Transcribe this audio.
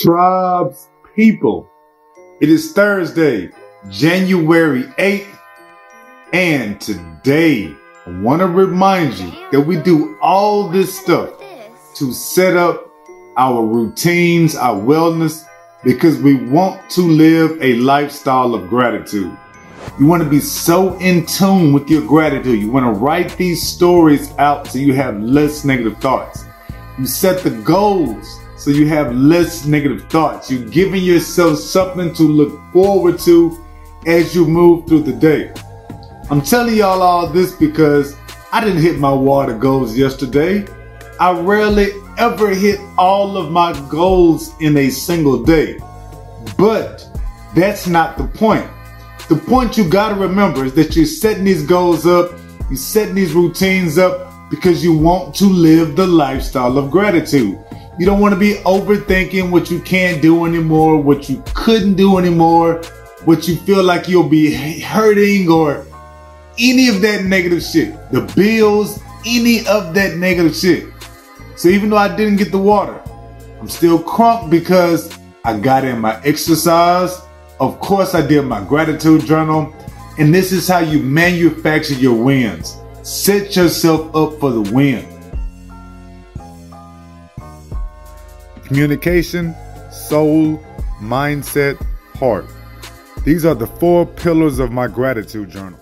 Tribes people. It is Thursday, January 8th, and today I want to remind you that we do all this stuff to set up our routines, our wellness, because we want to live a lifestyle of gratitude. You want to be so in tune with your gratitude. You want to write these stories out so you have less negative thoughts. You set the goals so you have less negative thoughts. You're giving yourself something to look forward to as you move through the day. I'm telling y'all all this because I didn't hit my water goals yesterday. I rarely ever hit all of my goals in a single day. But that's not the point. The point you gotta remember is that you're setting these goals up, you're setting these routines up because you want to live the lifestyle of gratitude. You don't want to be overthinking what you can't do anymore, what you couldn't do anymore, what you feel like you'll be hurting or any of that negative shit. The bills, any of that negative shit. So even though I didn't get the water, I'm still crunk because I got in my exercise. Of course, I did my gratitude journal. And this is how you manufacture your wins. Set yourself up for the win. Communication, soul, mindset, heart. These are the four pillars of my gratitude journal.